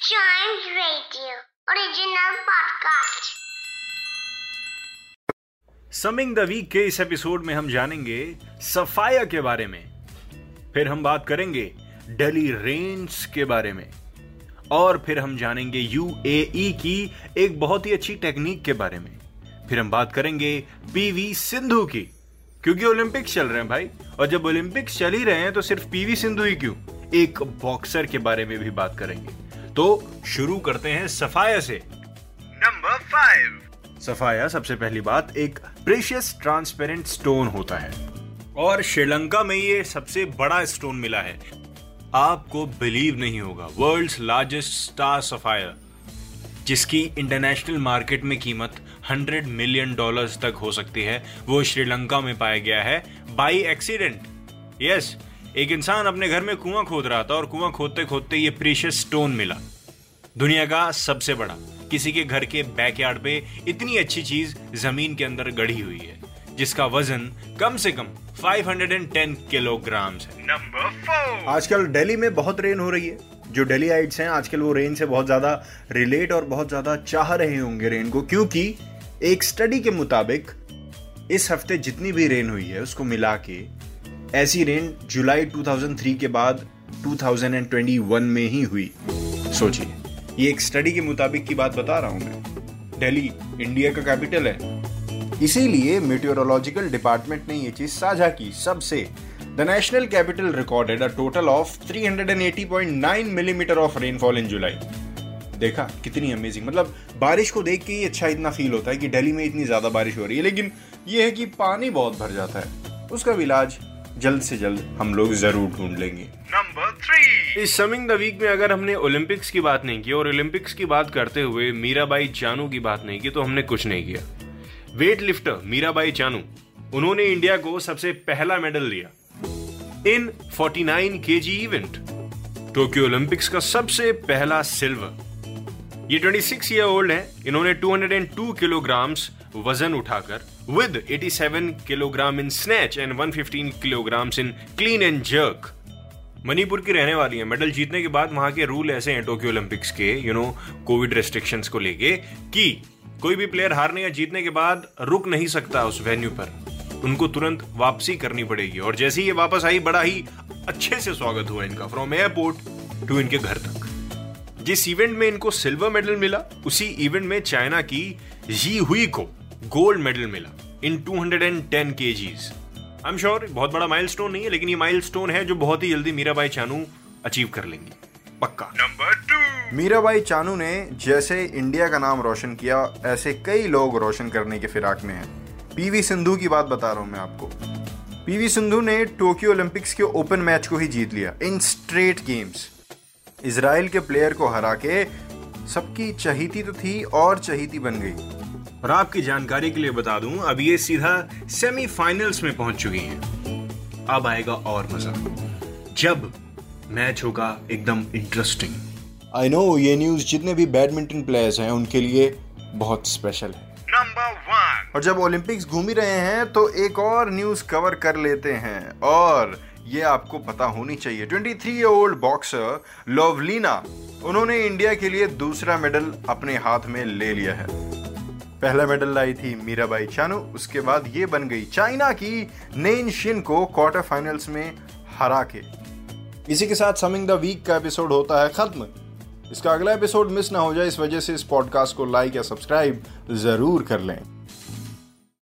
Giant Radio. Summing the week के इस episode में हम जानेंगे सफाया के बारे में। फिर हम बात करेंगे डेली रेंज के बारे में। और फिर हम जानेंगे यूएई की एक बहुत ही अच्छी टेक्निक के बारे में। फिर हम बात करेंगे पीवी सिंधु की। क्योंकि ओलंपिक्स चल रहे हैं भाई। और जब ओलंपिक्स चल ही रहे हैं तो सिर्फ़ पीवी सिंधु ही क्यों? एक बॉक्सर के बारे में भी बात करेंगे। तो शुरू करते हैं सफाया से। नंबर फाइव सफाया सबसे पहली बात एक प्रेशियस ट्रांसपेरेंट स्टोन होता है। और श्रीलंका में ये सबसे बड़ा स्टोन मिला है। आपको बिलीव नहीं होगा वर्ल्ड्स लार्जेस्ट स्टार सफायर जिसकी इंटरनेशनल मार्केट में कीमत 100 मिलियन डॉलर्स तक हो सकती है वो श्रीलंका में पाया गया है बाई एक्सीडेंट यस एक इंसान अपने घर में कुआँ खोद रहा था और कुआँ खोदते खोदते ये प्रीशियस स्टोन मिला। दुनिया का सबसे बड़ा, किसी के घर के बैकयार्ड पे इतनी अच्छी चीज़ ज़मीन के अंदर गढ़ी हुई है, जिसका वज़न कम से कम 510 किलोग्राम है। नंबर आजकल दिल्ली में बहुत रेन हो रही है। जो डेली आइट्स हैं, आजकल वो रेन से बहुत ज़्यादा रिलेट और बहुत ज़्यादा चाह रहे होंगे रेन को, क्योंकि एक स्टडी के मुताबिक इस हफ़्ते जितनी भी रेन हुई है, उसको मिला के ऐसी रेन जुलाई 2003 के बाद 2021 में ही हुई। सोचिए, ये एक स्टडी के मुताबिक की बात बता रहा हूँ मैं। दिल्ली इंडिया का कैपिटल है। इसीलिए मेट्योरोलॉजिकल डिपार्टमेंट ने ये चीज़ साझा की। सबसे the national capital recorded a total of 380.9 millimetre of rainfall in July देखा, कितनी अमेजिंग मतलब बारिश को देख के ही अच्छा इतना फील होता है कि दिल्ली में इतनी ज़्यादा बारिश हो रही है। लेकिन ये है कि पानी बहुत भर जाता है। उसका इलाज जल्द से जल्द हम लोग ज़रूर ढूंढ लेंगे। नंबर थ्री इस समिंग द वीक में अगर हमने ओलंपिक्स की बात नहीं की और ओलंपिक्स की बात करते हुए मीराबाई चानू की बात नहीं की तो हमने कुछ नहीं किया। वेट लिफ्टर मीराबाई चानू उन्होंने इंडिया को सबसे पहला मेडल दिया। In 49 KG event Tokyo Olympics का सबसे पहला सिल्वर। ये 26 ईयर ओल्ड है इन्होंने 202 किलोग्राम्स वज़न उठाकर with 87 kilogram in snatch and 115 kilograms in clean and jerk Manipur की रहने वाली है। मेडल जीतने के बाद वहाँ के रूल ऐसे हैं टोक्यो ओलंपिक्स के यू नो कोविड रेस्ट्रिक्शंस को लेके, कि कोई भी प्लेयर हारने या जीतने के बाद रुक नहीं सकता उस वेन्यू पर। उनको तुरंत वापसी करनी पड़ेगी। और जैसे ही ये वापस आई, बड़ा ही अच्छे से स्वागत हुआ इनका फ्रॉम एयरपोर्ट टू इनके घर तक। जिस इवेंट में इनको सिल्वर मेडल मिला, उसी इवेंट में चाइना की जी हुई को गोल्ड मेडल मिला in 210 KGs I am sure बहुत बड़ा माइलस्टोन नहीं है लेकिन ये माइलस्टोन है जो बहुत ही जल्दी मीराबाई चानू अचीव कर लेंगी। पक्का। नंबर टू मीराबाई चानू ने जैसे इंडिया का नाम रोशन किया ऐसे कई लोग रोशन करने के फिराक में हैं। पीवी सिंधु की बात बता रहा हूँ मैं आपको। पीवी सिंधु ने टोक्यो ओलंपिक्स के ओपन मैच को ही जीत लिया इन स्ट्रेट गेम्स इसराइल के प्लेयर को हरा के सबकी चहीती तो थी और चहीती बन गई। और आपकी जानकारी के लिए बता दूँ अब ये सीधा सेमीफाइनल्स में पहुँच चुकी हैं। अब आएगा और मज़ा। जब मैच होगा एकदम इंटरेस्टिंग आई नो ये न्यूज़ जितने भी बैडमिंटन प्लेयर्स हैं उनके लिए बहुत स्पेशल है। नंबर वन और जब ओलंपिक्स घूम ही रहे हैं तो एक और न्यूज़ कवर कर लेते हैं। और ये आपको पता होनी चाहिए। 23 थ्री ओल्ड बॉक्सर लोवलीना उन्होंने इंडिया के लिए दूसरा मेडल अपने हाथ में ले लिया है। पहला मेडल लाई थी मीराबाई चानू, उसके बाद ये बन गई चाइना की नेन शिन को क्वार्टर फाइनल्स में हरा के इसी के साथ समिंग द वीक का एपिसोड होता है खत्म। इसका अगला एपिसोड मिस ना हो जाए, इस वजह से इस पॉडकास्ट को लाइक या सब्सक्राइब ज़रूर कर लें।